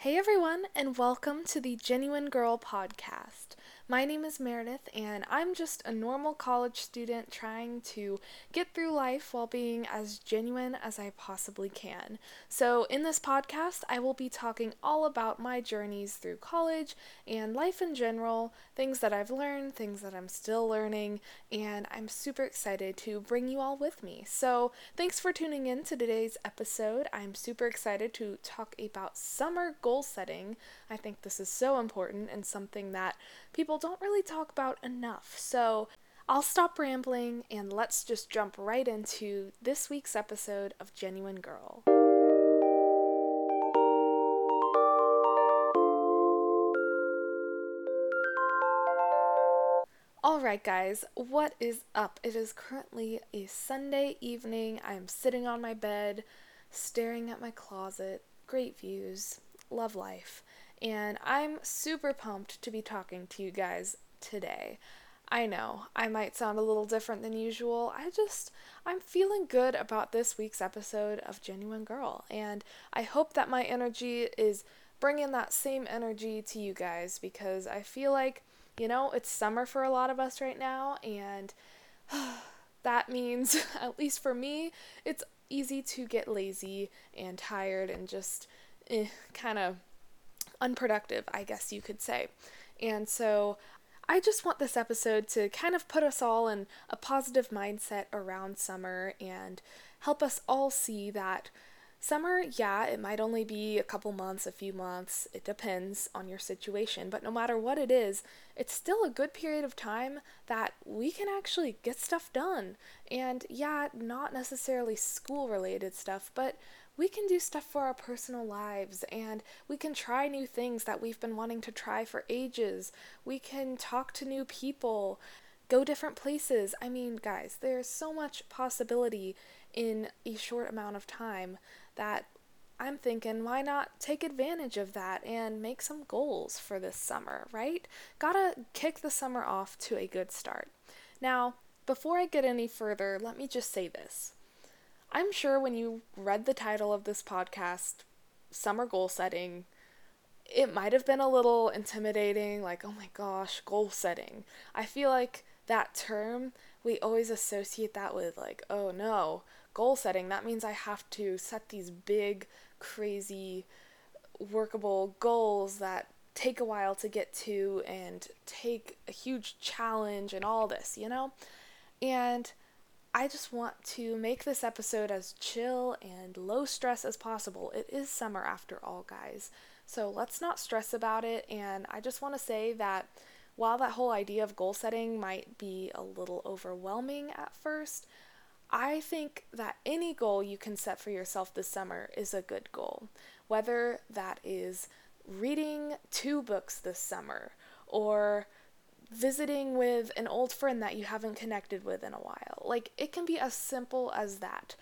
Hey everyone, and welcome to the Genuine Girl podcast. My name is Meredith, and I'm just a normal college student trying to get through life while being as genuine as I possibly can. So, in this podcast, I will be talking all about my journeys through college and life in general, things that I've learned, things that I'm still learning, and I'm super excited to bring you all with me. So, thanks for tuning in to today's episode. I'm super excited to talk about summer goal setting. I think this is so important and something that people don't really talk about enough. So I'll stop rambling and let's just jump right into this week's episode of Genuine Girl. Alright, guys, what is up? It is currently a Sunday evening. I am sitting on my bed, staring at my closet. Great views. Love life and I'm super pumped to be talking to you guys today. I know I might sound a little different than usual. I just, I'm feeling good about this week's episode of Genuine Girl, and I hope that my energy is bringing that same energy to you guys because I feel like, you know, it's summer for a lot of us right now, and that means, at least for me, it's easy to get lazy and tired and just eh, kind of unproductive, I guess you could say. And so I just want this episode to kind of put us all in a positive mindset around summer and help us all see that summer, yeah, it might only be a couple months, a few months, it depends on your situation, but no matter what it is, it's still a good period of time that we can actually get stuff done. And yeah, not necessarily school related stuff, but we can do stuff for our personal lives and we can try new things that we've been wanting to try for ages. We can talk to new people, go different places. I mean, guys, there's so much possibility in a short amount of time that I'm thinking, why not take advantage of that and make some goals for this summer, right? Gotta kick the summer off to a good start. Now, before I get any further, let me just say this. I'm sure when you read the title of this podcast, Summer Goal Setting, it might have been a little intimidating, like, oh my gosh, goal setting. I feel like that term, we always associate that with, like, oh no, goal setting. That means I have to set these big, crazy, workable goals that take a while to get to and take a huge challenge and all this, you know? And I just want to make this episode as chill and low stress as possible. It is summer after all, guys. So let's not stress about it. And I just want to say that while that whole idea of goal setting might be a little overwhelming at first, I think that any goal you can set for yourself this summer is a good goal. Whether that is reading two books this summer or visiting with an old friend that you haven't connected with in a while. Like, it can be as simple as that.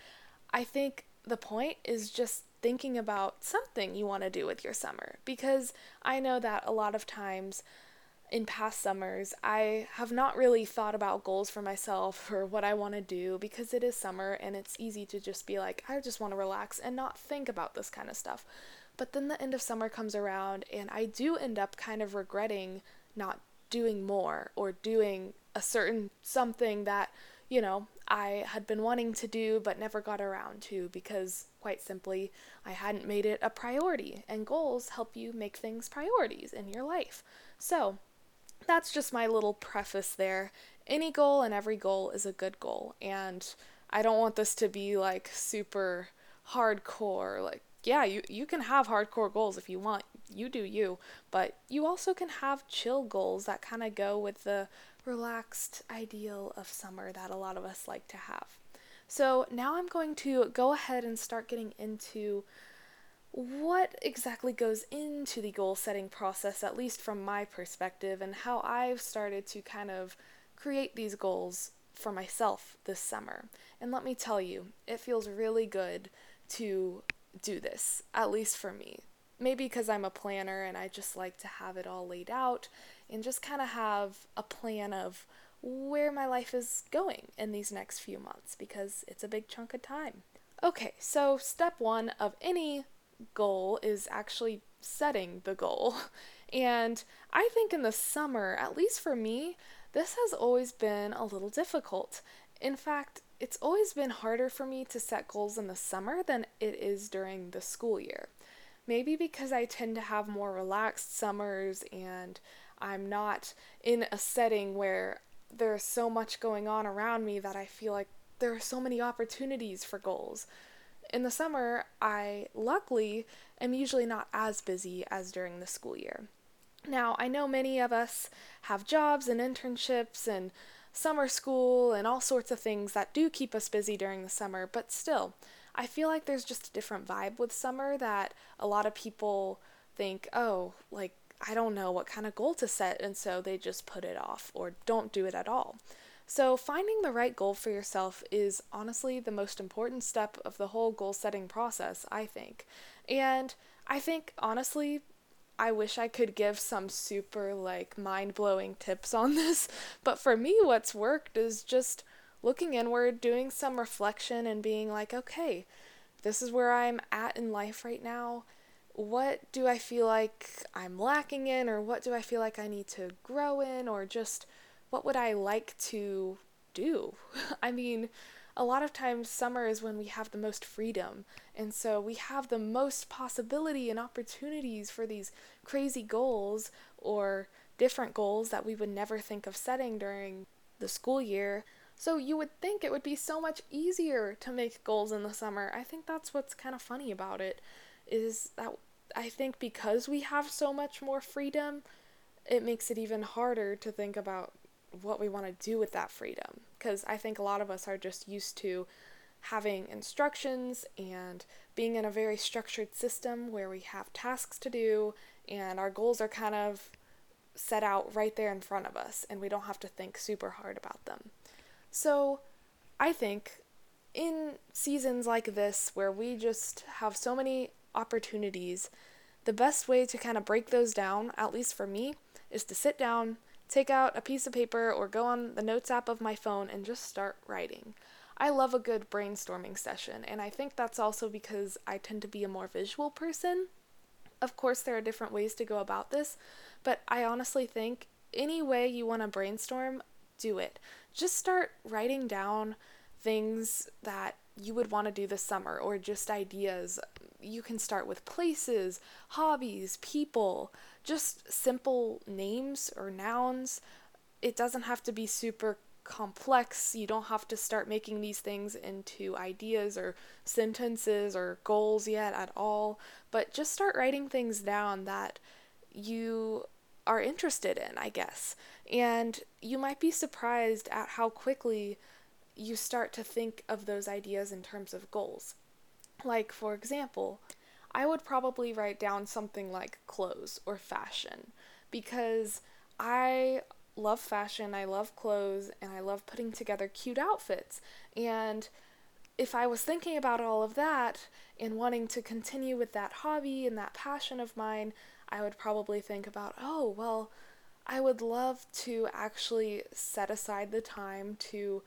I think the point is just thinking about something you want to do with your summer because I know that a lot of times in past summers I have not really thought about goals for myself or what I want to do because it is summer and it's easy to just be like I just want to relax and not think about this kind of stuff. But then the end of summer comes around and I do end up kind of regretting not doing more or doing a certain something that, you know, I had been wanting to do but never got around to because, quite simply, I hadn't made it a priority. And goals help you make things priorities in your life. So, that's just my little preface there. Any goal and every goal is a good goal. And I don't want this to be like super hardcore, like, yeah, you, you can have hardcore goals if you want you do you, but you also can have chill goals that kind of go with the relaxed ideal of summer that a lot of us like to have. So now I'm going to go ahead and start getting into what exactly goes into the goal setting process, at least from my perspective, and how I've started to kind of create these goals for myself this summer. And let me tell you, it feels really good to do this, at least for me maybe because I'm a planner and I just like to have it all laid out and just kind of have a plan of where my life is going in these next few months because it's a big chunk of time. Okay, so step one of any goal is actually setting the goal. And I think in the summer, at least for me, this has always been a little difficult. In fact, it's always been harder for me to set goals in the summer than it is during the school year. Maybe because I tend to have more relaxed summers and I'm not in a setting where there's so much going on around me that I feel like there are so many opportunities for goals. In the summer, I luckily am usually not as busy as during the school year. Now, I know many of us have jobs and internships and summer school and all sorts of things that do keep us busy during the summer, but still, I feel like there's just a different vibe with summer that a lot of people think, oh, like, I don't know what kind of goal to set, and so they just put it off or don't do it at all. So, finding the right goal for yourself is honestly the most important step of the whole goal setting process, I think. And I think, honestly, I wish I could give some super like mind blowing tips on this, but for me, what's worked is just looking inward, doing some reflection, and being like, okay, this is where I'm at in life right now. What do I feel like I'm lacking in, or what do I feel like I need to grow in, or just what would I like to do? I mean, a lot of times summer is when we have the most freedom. And so we have the most possibility and opportunities for these crazy goals or different goals that we would never think of setting during the school year. So you would think it would be so much easier to make goals in the summer. I think that's what's kind of funny about it is that I think because we have so much more freedom, it makes it even harder to think about what we want to do with that freedom. Because I think a lot of us are just used to having instructions and being in a very structured system where we have tasks to do and our goals are kind of set out right there in front of us and we don't have to think super hard about them. So I think in seasons like this where we just have so many opportunities, the best way to kind of break those down, at least for me, is to sit down take out a piece of paper or go on the notes app of my phone and just start writing. I love a good brainstorming session, and I think that's also because I tend to be a more visual person. Of course, there are different ways to go about this, but I honestly think any way you want to brainstorm, do it. Just start writing down things that you would want to do this summer or just ideas. You can start with places, hobbies, people, just simple names or nouns. It doesn't have to be super complex. You don't have to start making these things into ideas or sentences or goals yet at all, but just start writing things down that you are interested in, I guess. And you might be surprised at how quickly you start to think of those ideas in terms of goals. Like, for example, I would probably write down something like clothes or fashion because I love fashion, I love clothes, and I love putting together cute outfits. And if I was thinking about all of that and wanting to continue with that hobby and that passion of mine, I would probably think about, oh, well, I would love to actually set aside the time to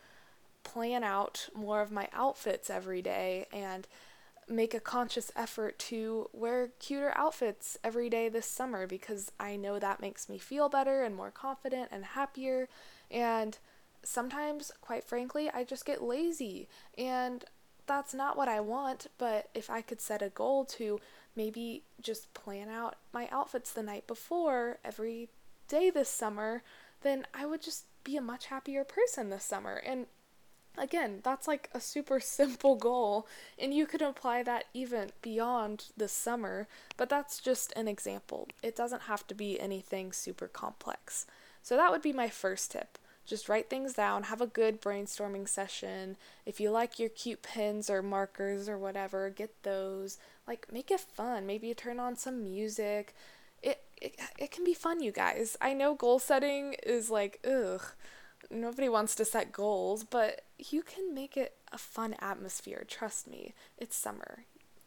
plan out more of my outfits every day and make a conscious effort to wear cuter outfits every day this summer because I know that makes me feel better and more confident and happier. And sometimes, quite frankly, I just get lazy. And that's not what I want, but if I could set a goal to maybe just plan out my outfits the night before every day this summer, then I would just be a much happier person this summer. And Again, that's like a super simple goal, and you could apply that even beyond the summer, but that's just an example. It doesn't have to be anything super complex. So, that would be my first tip. Just write things down, have a good brainstorming session. If you like your cute pens or markers or whatever, get those. Like, make it fun. Maybe you turn on some music. It, it, it can be fun, you guys. I know goal setting is like, ugh nobody wants to set goals, but you can make it a fun atmosphere. Trust me, it's summer,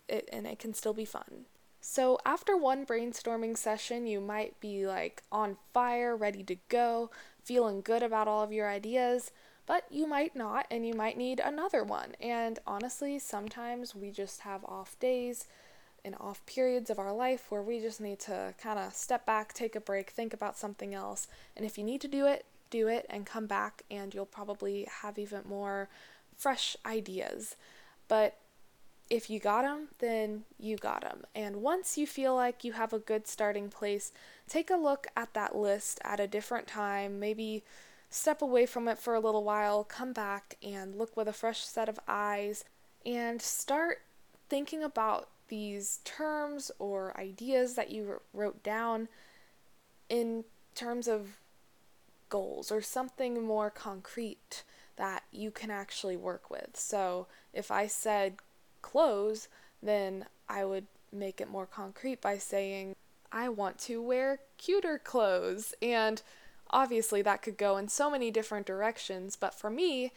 it, and it can still be fun. So, after one brainstorming session, you might be like on fire, ready to go, feeling good about all of your ideas, but you might not, and you might need another one. And honestly, sometimes we just have off days. and off periods of our life where we just need to kind of step back, take a break, think about something else. And if you need to do it, do it and come back, and you'll probably have even more fresh ideas. But if you got them, then you got them. And once you feel like you have a good starting place, take a look at that list at a different time, maybe step away from it for a little while, come back and look with a fresh set of eyes, and start thinking about these terms or ideas that you wrote down in terms of goals or something more concrete that you can actually work with. So if I said clothes, then I would make it more concrete by saying, I want to wear cuter clothes. And obviously, that could go in so many different directions. But for me,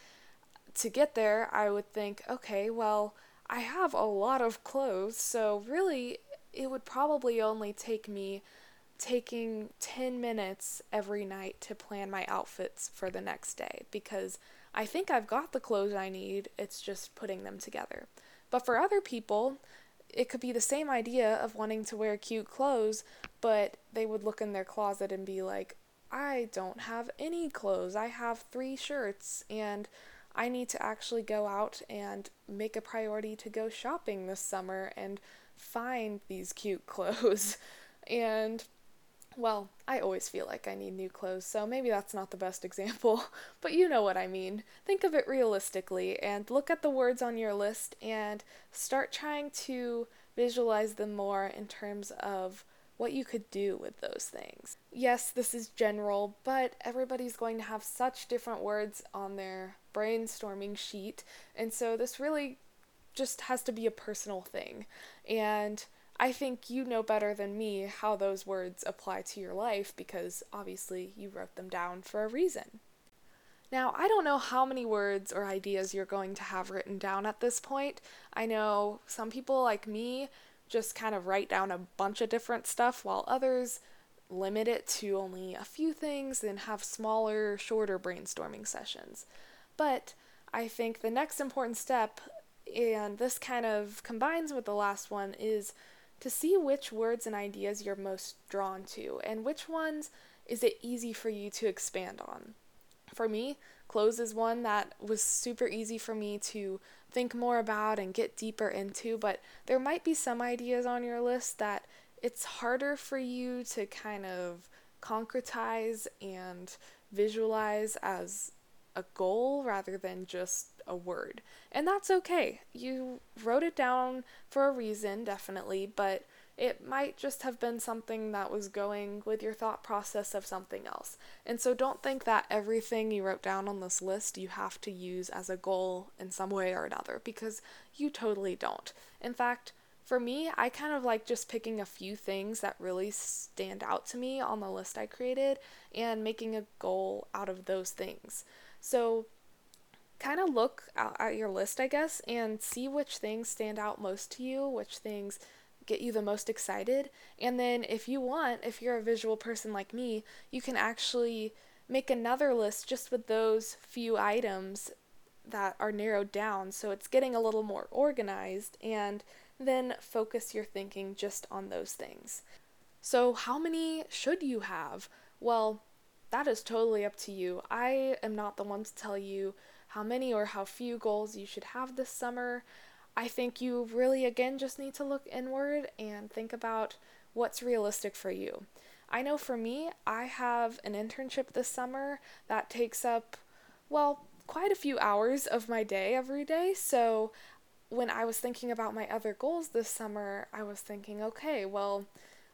to get there, I would think, okay, well, I have a lot of clothes, so really, it would probably only take me taking 10 minutes every night to plan my outfits for the next day because I think I've got the clothes I need, it's just putting them together. But for other people, it could be the same idea of wanting to wear cute clothes, but they would look in their closet and be like, I don't have any clothes. I have three shirts, and I need to actually go out and make a priority to go shopping this summer and find these cute clothes. and well, I always feel like I need new clothes, so maybe that's not the best example, but you know what I mean. Think of it realistically and look at the words on your list and start trying to visualize them more in terms of what you could do with those things. Yes, this is general, but everybody's going to have such different words on their brainstorming sheet, and so this really just has to be a personal thing. And I think you know better than me how those words apply to your life because obviously you wrote them down for a reason. Now, I don't know how many words or ideas you're going to have written down at this point. I know some people like me just kind of write down a bunch of different stuff, while others limit it to only a few things and have smaller, shorter brainstorming sessions. But I think the next important step, and this kind of combines with the last one, is to see which words and ideas you're most drawn to and which ones is it easy for you to expand on. For me, clothes is one that was super easy for me to think more about and get deeper into, but there might be some ideas on your list that it's harder for you to kind of concretize and visualize as a goal rather than just a word. And that's okay. You wrote it down for a reason, definitely, but it might just have been something that was going with your thought process of something else. And so don't think that everything you wrote down on this list you have to use as a goal in some way or another, because you totally don't. In fact, for me, I kind of like just picking a few things that really stand out to me on the list I created and making a goal out of those things. So kind of look at your list, I guess, and see which things stand out most to you, which things get you the most excited. And then, if you want, if you're a visual person like me, you can actually make another list just with those few items that are narrowed down so it's getting a little more organized and then focus your thinking just on those things. So, how many should you have? Well, that is totally up to you. I am not the one to tell you how many or how few goals you should have this summer. I think you really, again, just need to look inward and think about what's realistic for you. I know for me, I have an internship this summer that takes up, well, quite a few hours of my day every day. So when I was thinking about my other goals this summer, I was thinking, okay, well,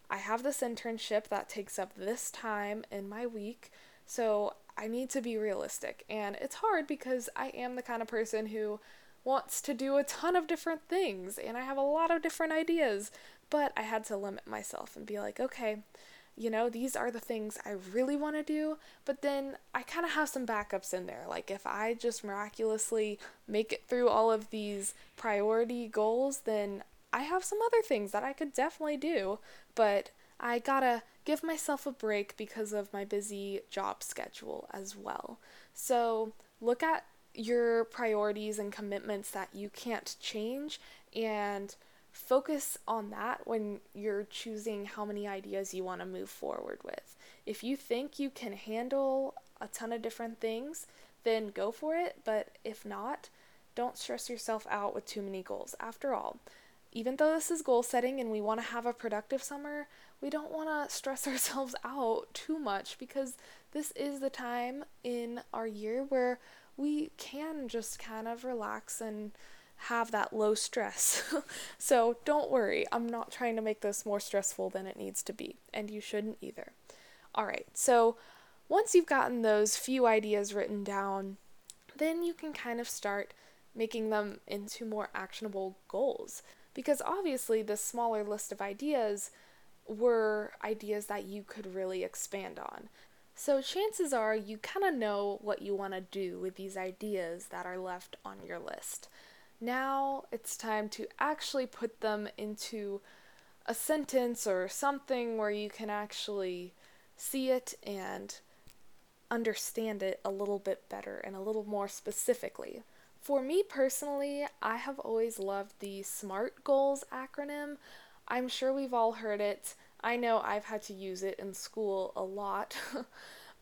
I have this internship that takes up this time in my week, so I need to be realistic. And it's hard because I am the kind of person who wants to do a ton of different things and I have a lot of different ideas, but I had to limit myself and be like, okay, you know, these are the things I really want to do, but then I kind of have some backups in there. Like, if I just miraculously make it through all of these priority goals, then I have some other things that I could definitely do, but I gotta give myself a break because of my busy job schedule as well. So look at your priorities and commitments that you can't change and focus on that when you're choosing how many ideas you want to move forward with. If you think you can handle a ton of different things, then go for it. But if not, don't stress yourself out with too many goals. After all, even though this is goal setting and we want to have a productive summer, we don't want to stress ourselves out too much because this is the time in our year where we can just kind of relax and have that low stress. so don't worry, I'm not trying to make this more stressful than it needs to be, and you shouldn't either. All right, so once you've gotten those few ideas written down, then you can kind of start making them into more actionable goals. Because obviously, the smaller list of ideas were ideas that you could really expand on. So, chances are you kind of know what you want to do with these ideas that are left on your list. Now it's time to actually put them into a sentence or something where you can actually see it and understand it a little bit better and a little more specifically. For me personally, I have always loved the SMART goals acronym. I'm sure we've all heard it. I know I've had to use it in school a lot,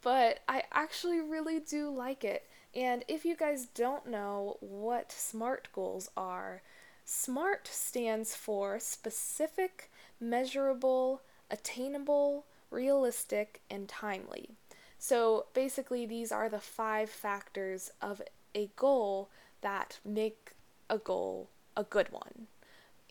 but I actually really do like it. And if you guys don't know what SMART goals are, SMART stands for specific, measurable, attainable, realistic, and timely. So basically, these are the five factors of a goal that make a goal a good one.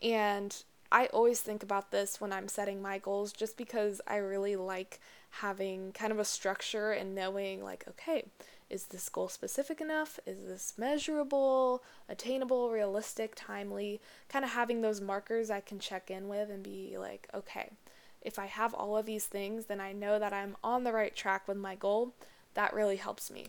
And I always think about this when I'm setting my goals just because I really like having kind of a structure and knowing, like, okay, is this goal specific enough? Is this measurable, attainable, realistic, timely? Kind of having those markers I can check in with and be like, okay, if I have all of these things, then I know that I'm on the right track with my goal. That really helps me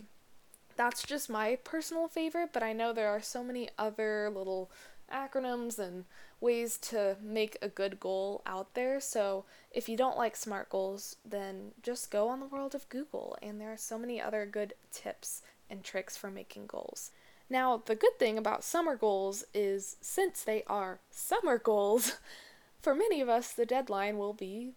that's just my personal favorite, but I know there are so many other little acronyms and ways to make a good goal out there. So if you don't like SMART goals, then just go on the world of Google, and there are so many other good tips and tricks for making goals. Now, the good thing about summer goals is since they are summer goals, for many of us, the deadline will be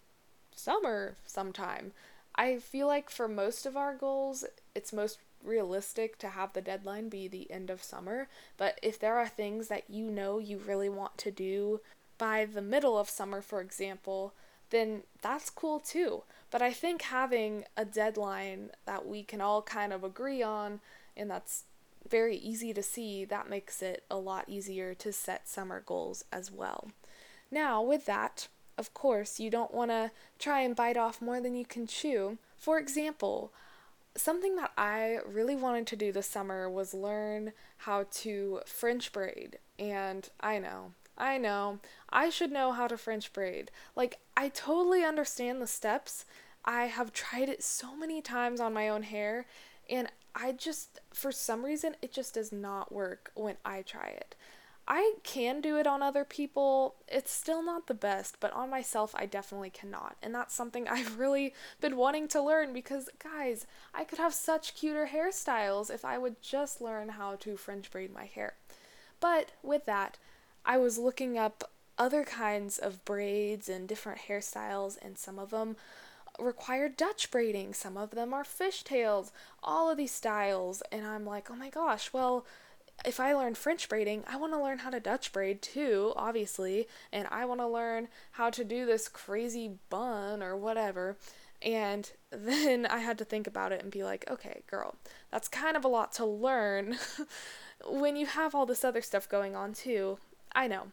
summer sometime. I feel like for most of our goals, it's most realistic to have the deadline be the end of summer, but if there are things that you know you really want to do by the middle of summer, for example, then that's cool too. But I think having a deadline that we can all kind of agree on and that's very easy to see, that makes it a lot easier to set summer goals as well. Now, with that, of course, you don't want to try and bite off more than you can chew. For example, something that I really wanted to do this summer was learn how to French braid. And I know, I know, I should know how to French braid. Like, I totally understand the steps. I have tried it so many times on my own hair, and I just, for some reason, it just does not work when I try it. I can do it on other people. It's still not the best, but on myself, I definitely cannot. And that's something I've really been wanting to learn because, guys, I could have such cuter hairstyles if I would just learn how to French braid my hair. But with that, I was looking up other kinds of braids and different hairstyles, and some of them require Dutch braiding, some of them are fishtails, all of these styles. And I'm like, oh my gosh, well, if I learn French braiding, I want to learn how to Dutch braid too, obviously, and I want to learn how to do this crazy bun or whatever. And then I had to think about it and be like, okay, girl, that's kind of a lot to learn when you have all this other stuff going on too. I know.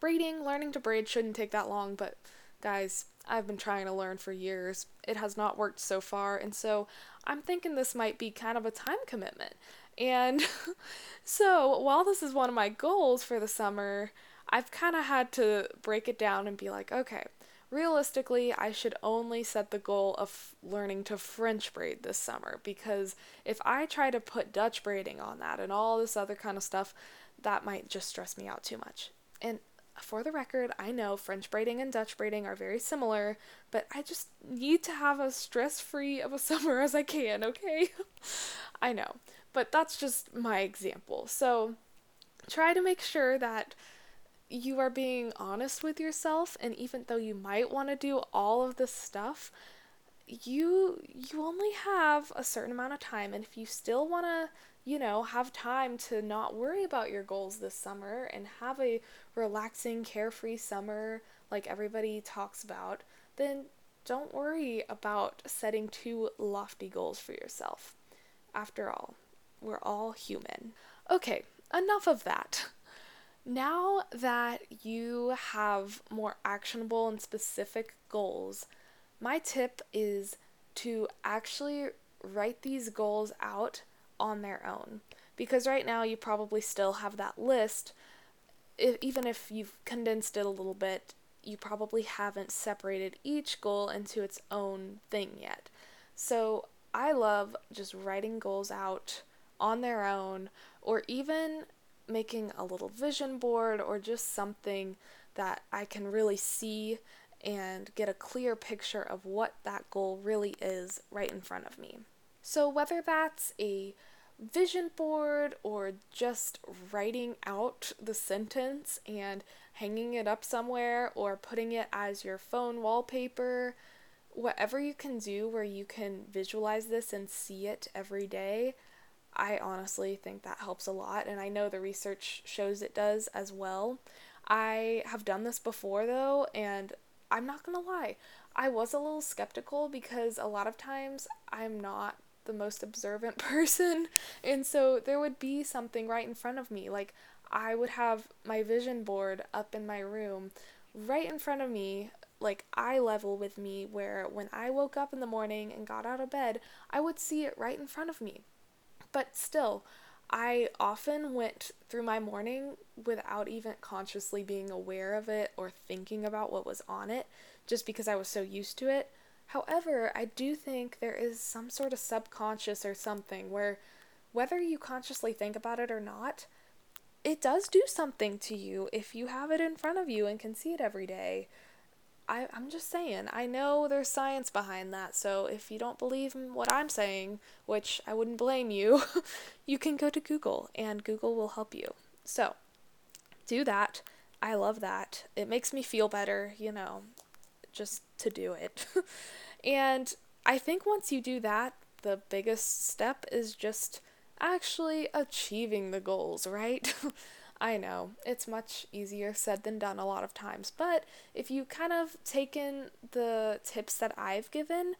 Braiding, learning to braid shouldn't take that long, but guys, I've been trying to learn for years. It has not worked so far, and so I'm thinking this might be kind of a time commitment. And so, while this is one of my goals for the summer, I've kind of had to break it down and be like, okay, realistically, I should only set the goal of learning to French braid this summer because if I try to put Dutch braiding on that and all this other kind of stuff, that might just stress me out too much. And for the record, I know French braiding and Dutch braiding are very similar, but I just need to have as stress free of a summer as I can, okay? I know. But that's just my example. So try to make sure that you are being honest with yourself and even though you might want to do all of this stuff, you you only have a certain amount of time and if you still want to you know have time to not worry about your goals this summer and have a relaxing carefree summer like everybody talks about then don't worry about setting too lofty goals for yourself after all we're all human okay enough of that now that you have more actionable and specific goals my tip is to actually write these goals out on their own. Because right now you probably still have that list. If, even if you've condensed it a little bit, you probably haven't separated each goal into its own thing yet. So I love just writing goals out on their own or even making a little vision board or just something that I can really see and get a clear picture of what that goal really is right in front of me. So, whether that's a vision board or just writing out the sentence and hanging it up somewhere or putting it as your phone wallpaper, whatever you can do where you can visualize this and see it every day, I honestly think that helps a lot. And I know the research shows it does as well. I have done this before though, and I'm not gonna lie, I was a little skeptical because a lot of times I'm not the most observant person, and so there would be something right in front of me. Like, I would have my vision board up in my room right in front of me, like eye level with me, where when I woke up in the morning and got out of bed, I would see it right in front of me. But still, I often went through my morning without even consciously being aware of it or thinking about what was on it, just because I was so used to it. However, I do think there is some sort of subconscious or something where, whether you consciously think about it or not, it does do something to you if you have it in front of you and can see it every day. I, I'm just saying, I know there's science behind that, so if you don't believe what I'm saying, which I wouldn't blame you, you can go to Google and Google will help you. So, do that. I love that. It makes me feel better, you know, just to do it. and I think once you do that, the biggest step is just actually achieving the goals, right? I know, it's much easier said than done a lot of times, but if you kind of taken the tips that I've given,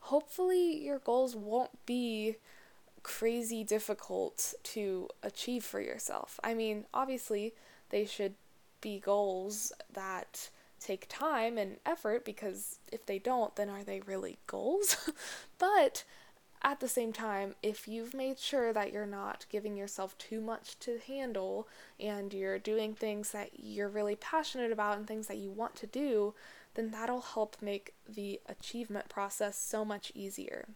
hopefully your goals won't be crazy difficult to achieve for yourself. I mean, obviously, they should be goals that take time and effort because if they don't, then are they really goals? but at the same time, if you've made sure that you're not giving yourself too much to handle and you're doing things that you're really passionate about and things that you want to do, then that'll help make the achievement process so much easier.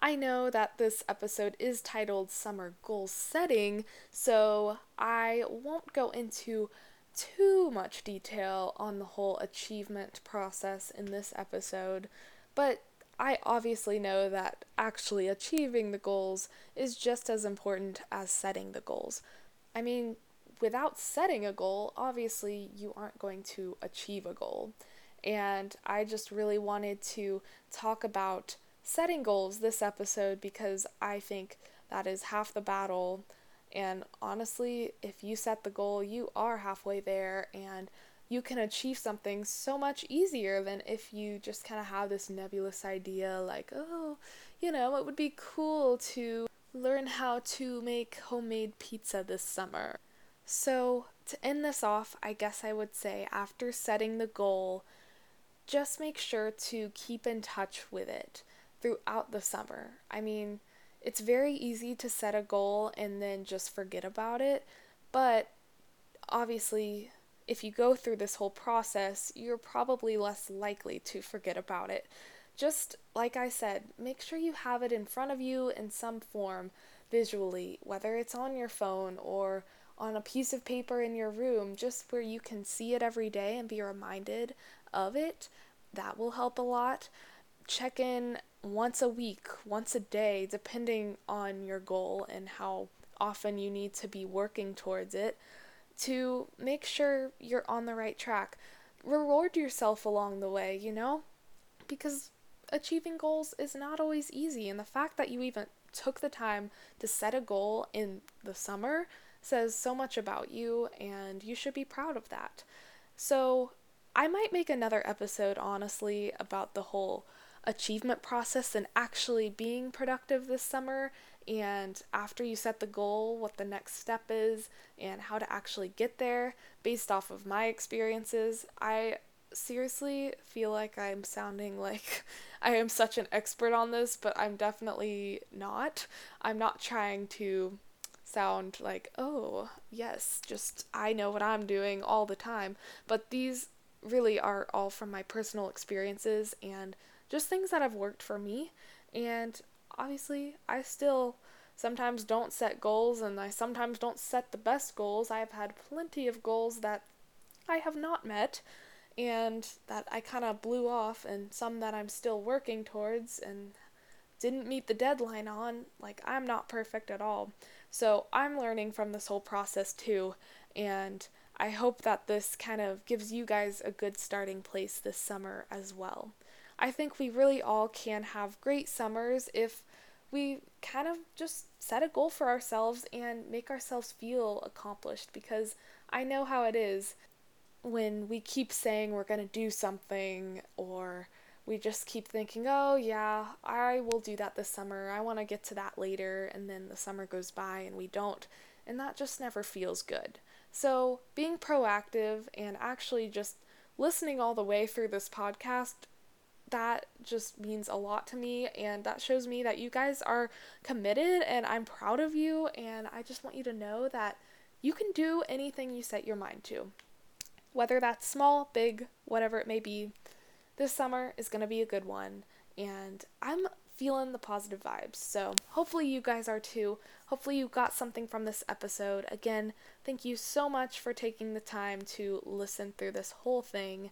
I know that this episode is titled Summer Goal Setting, so I won't go into too much detail on the whole achievement process in this episode, but I obviously know that actually achieving the goals is just as important as setting the goals. I mean, without setting a goal, obviously you aren't going to achieve a goal. And I just really wanted to talk about setting goals this episode because I think that is half the battle. And honestly, if you set the goal, you are halfway there. And you can achieve something so much easier than if you just kind of have this nebulous idea like, oh, you know, it would be cool to learn how to make homemade pizza this summer. So, to end this off, I guess I would say after setting the goal, just make sure to keep in touch with it throughout the summer. I mean, it's very easy to set a goal and then just forget about it, but obviously if you go through this whole process, you're probably less likely to forget about it. Just like I said, make sure you have it in front of you in some form visually, whether it's on your phone or on a piece of paper in your room, just where you can see it every day and be reminded of it. That will help a lot. Check in once a week, once a day, depending on your goal and how often you need to be working towards it to make sure you're on the right track. Reward yourself along the way, you know? Because achieving goals is not always easy, and the fact that you even took the time to set a goal in the summer says so much about you, and you should be proud of that. So, I might make another episode, honestly, about the whole achievement process and actually being productive this summer. And after you set the goal, what the next step is and how to actually get there based off of my experiences. I seriously feel like I'm sounding like I am such an expert on this, but I'm definitely not. I'm not trying to sound like, oh, yes, just I know what I'm doing all the time. But these really are all from my personal experiences and just things that have worked for me. And obviously, I still sometimes don't set goals and I sometimes don't set the best goals. I have had plenty of goals that I have not met and that I kind of blew off, and some that I'm still working towards and didn't meet the deadline on. Like, I'm not perfect at all. So, I'm learning from this whole process too, and I hope that this kind of gives you guys a good starting place this summer as well. I think we really all can have great summers if we kind of just set a goal for ourselves and make ourselves feel accomplished because I know how it is when we keep saying we're going to do something or we just keep thinking, oh, yeah, I will do that this summer. I want to get to that later. And then the summer goes by and we don't. And that just never feels good. So, being proactive and actually just listening all the way through this podcast that just means a lot to me and that shows me that you guys are committed and I'm proud of you and I just want you to know that you can do anything you set your mind to. Whether that's small, big, whatever it may be, this summer is going to be a good one and I'm feeling the positive vibes. So, hopefully you guys are too. Hopefully you got something from this episode. Again, thank you so much for taking the time to listen through this whole thing.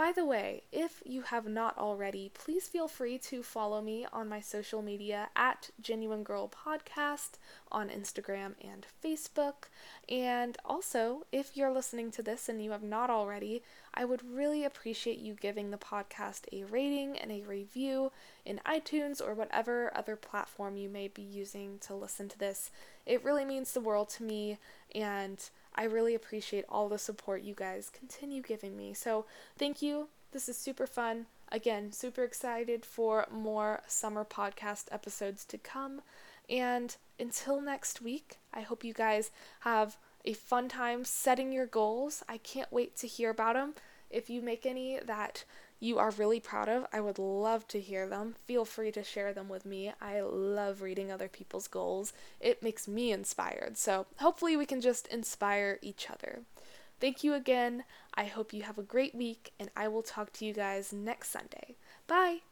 By the way, if you have not already, please feel free to follow me on my social media at Genuine Girl Podcast on Instagram and Facebook. And also, if you're listening to this and you have not already, I would really appreciate you giving the podcast a rating and a review in iTunes or whatever other platform you may be using to listen to this. It really means the world to me and I really appreciate all the support you guys continue giving me. So, thank you. This is super fun. Again, super excited for more summer podcast episodes to come. And until next week, I hope you guys have a fun time setting your goals. I can't wait to hear about them. If you make any that you are really proud of, I would love to hear them. Feel free to share them with me. I love reading other people's goals, it makes me inspired. So, hopefully, we can just inspire each other. Thank you again. I hope you have a great week, and I will talk to you guys next Sunday. Bye.